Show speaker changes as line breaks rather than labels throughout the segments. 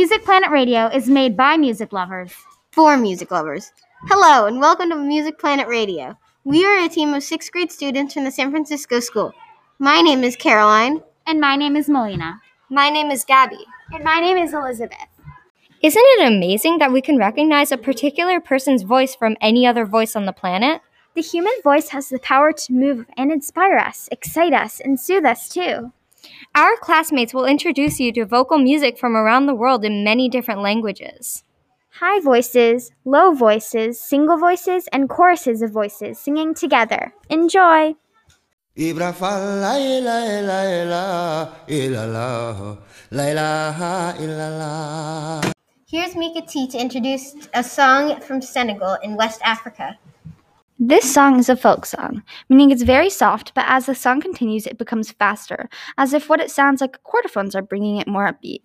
Music Planet Radio is made by music lovers.
For music lovers. Hello, and welcome to Music Planet Radio. We are a team of sixth grade students from the San Francisco School. My name is Caroline.
And my name is Melina.
My name is Gabby.
And my name is Elizabeth.
Isn't it amazing that we can recognize a particular person's voice from any other voice on the planet?
The human voice has the power to move and inspire us, excite us, and soothe us too.
Our classmates will introduce you to vocal music from around the world in many different languages.
High voices, low voices, single voices, and choruses of voices singing together. Enjoy!
Here's Mika T to introduce a song from Senegal in West Africa.
This song is a folk song, meaning it's very soft, but as the song continues, it becomes faster, as if what it sounds like quarterphones are bringing it more upbeat.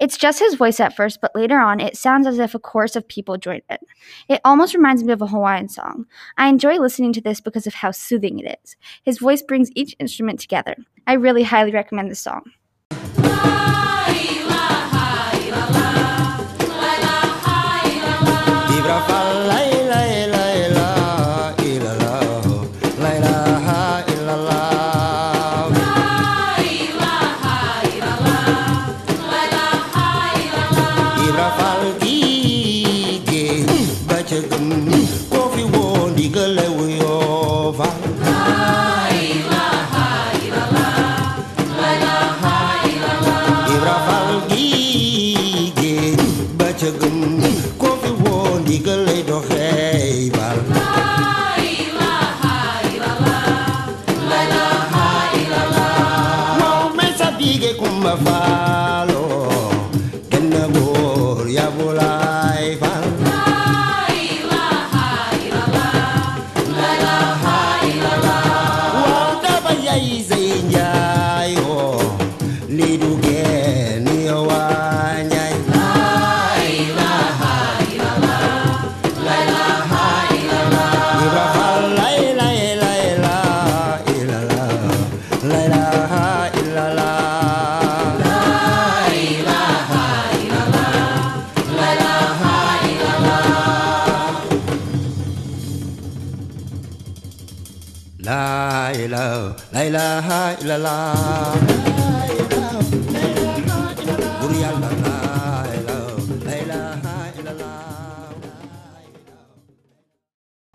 It's just his voice at first, but later on, it sounds as if a chorus of people join it. It almost reminds me of a Hawaiian song. I enjoy listening to this because of how soothing it is. His voice brings each instrument together. I really highly recommend this song. eagle little head.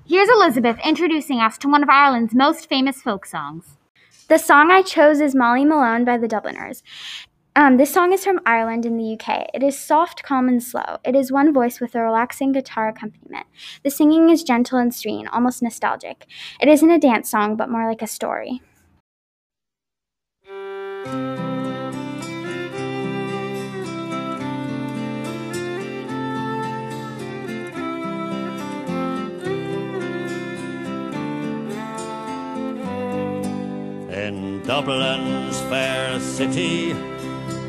Here's Elizabeth introducing us to one of Ireland's most famous folk songs.
The song I chose is Molly Malone by the Dubliners. Um, this song is from Ireland in the UK. It is soft, calm, and slow. It is one voice with a relaxing guitar accompaniment. The singing is gentle and serene, almost nostalgic. It isn't a dance song, but more like a story.
Dublin's fair city,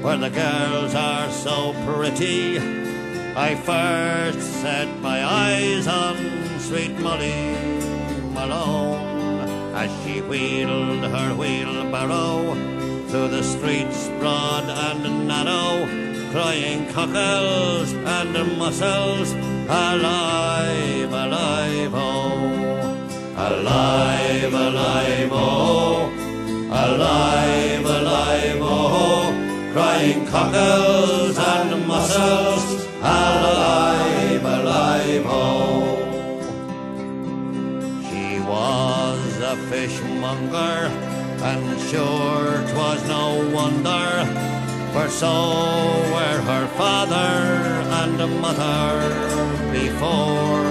where the girls are so pretty, I first set my eyes on sweet Molly Malone as she wheeled her wheelbarrow through the streets broad and narrow, crying cockles and mussels, alive, alive, oh, alive, alive, oh alive, alive, oh, crying cockles and mussels, alive, alive, oh. She was a fishmonger, and sure 'twas no wonder, for so were her father and mother before,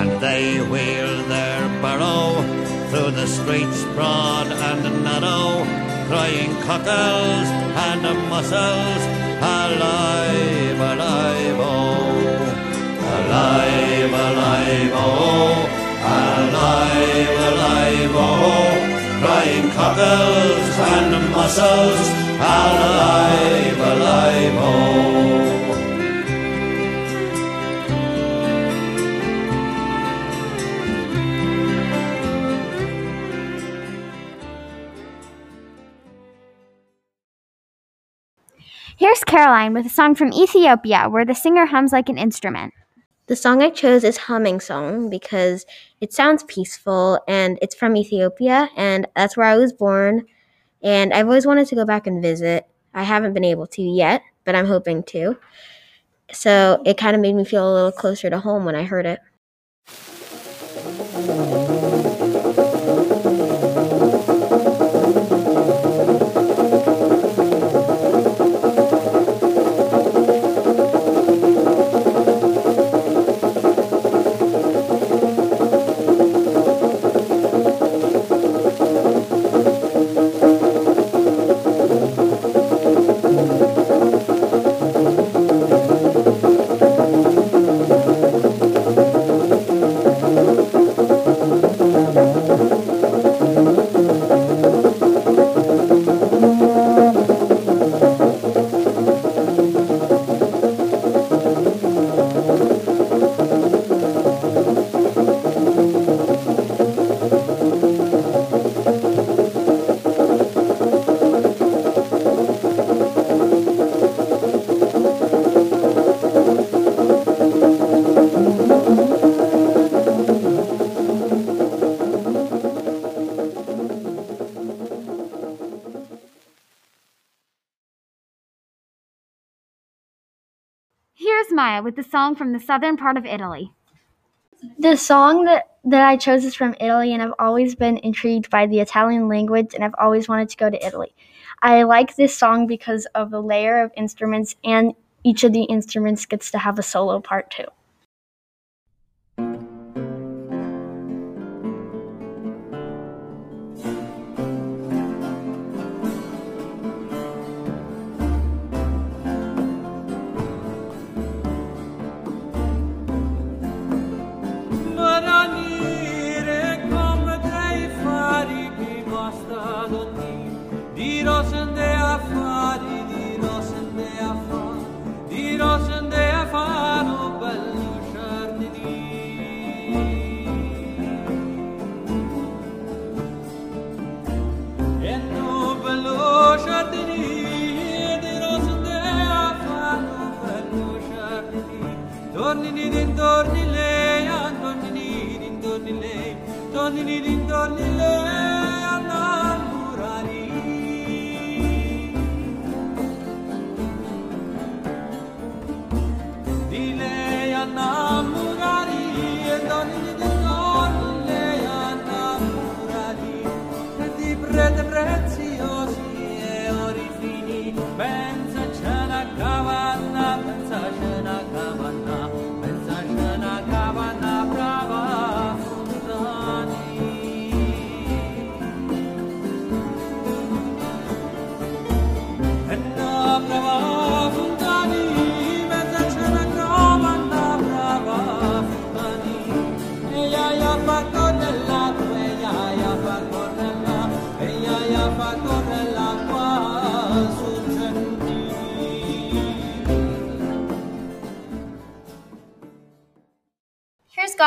and they wheeled their barrow through the streets broad and narrow, crying cockles and mussels, alive, alive, oh, alive, alive, oh, alive, alive, oh, crying cockles and mussels, alive, alive, oh.
Caroline with a song from Ethiopia where the singer hums like an instrument.
The song I chose is Humming Song because it sounds peaceful and it's from Ethiopia and that's where I was born. And I've always wanted to go back and visit. I haven't been able to yet, but I'm hoping to. So it kind of made me feel a little closer to home when I heard it.
Here's Maya with the song from the southern part of Italy.
The song that, that I chose is from Italy, and I've always been intrigued by the Italian language, and I've always wanted to go to Italy. I like this song because of the layer of instruments, and each of the instruments gets to have a solo part too.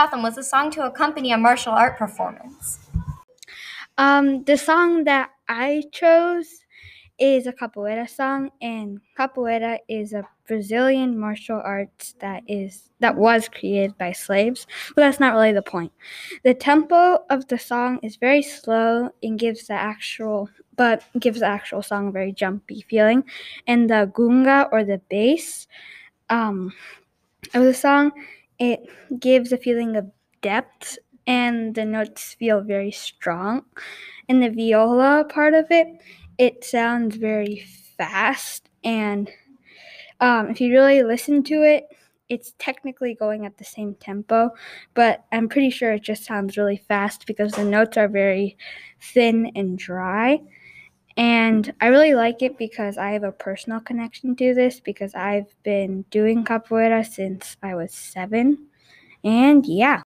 Gotham with a song to accompany a martial art performance.
Um, the song that I chose is a capoeira song, and capoeira is a Brazilian martial arts that is that was created by slaves, but that's not really the point. The tempo of the song is very slow and gives the actual but gives the actual song a very jumpy feeling, and the gunga or the bass um, of the song it gives a feeling of depth and the notes feel very strong. In the viola part of it, it sounds very fast. And um, if you really listen to it, it's technically going at the same tempo, but I'm pretty sure it just sounds really fast because the notes are very thin and dry. And I really like it because I have a personal connection to this because I've been doing capoeira since I was seven. And yeah.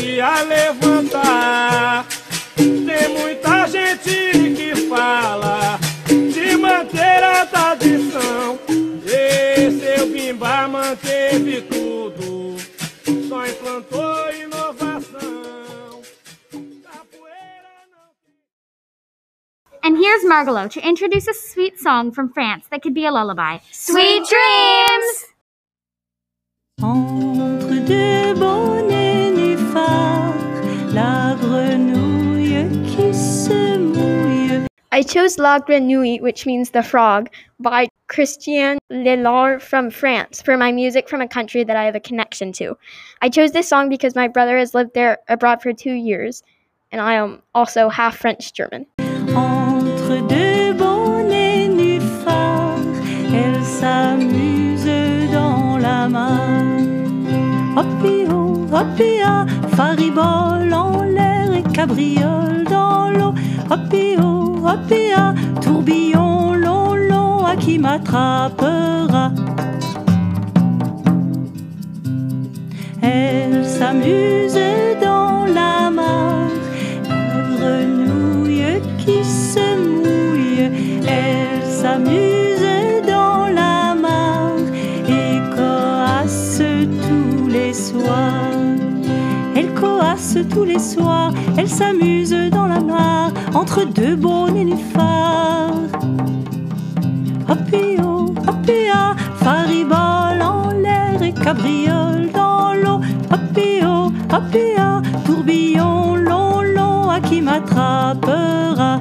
Já podia levantar. Tem muita gente que fala de manter a tradição. E seu Bimba manteve tudo, só implantou inovação.
And here's Margalo to introduce a sweet song from France that could be a lullaby.
Sweet dreams!
Entre
I chose La Grenouille, which means the frog, by Christian Lelard from France for my music from a country that I have a connection to. I chose this song because my brother has lived there abroad for two years, and I am also half French German.
Entre deux beaux nénuphars, elle s'amuse dans la main. Hoppio, hoppia, faribole en l'air et cabriole hopéo, hopéa, tourbillon long, long, à qui m'attrapera. Elle s'amusait. Tous les soirs, elle s'amuse dans la mare entre deux beaux nénuphars. Hoppio, hoppia, faribole en l'air et cabriole dans l'eau. Hoppio, hoppia, tourbillon long, long, à qui m'attrapera.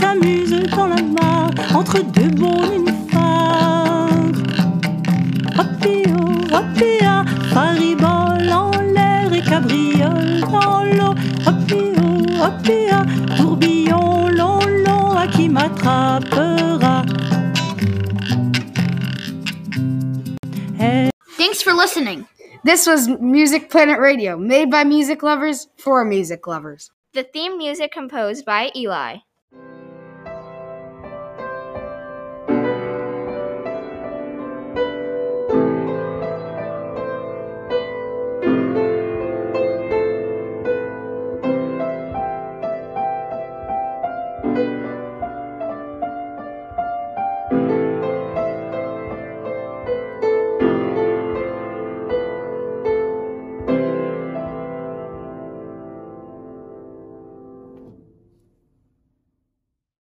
S'amuse dans la mare entre deux beaux nénuphars. Hoppio, hoppia, faribole en l'air et cabriole dans l'eau. Hoppio, hoppia, tourbillon long, long, à qui m'attrapera.
Thanks for listening. This was Music Planet Radio, made by music lovers for music lovers.
The theme music composed by Eli.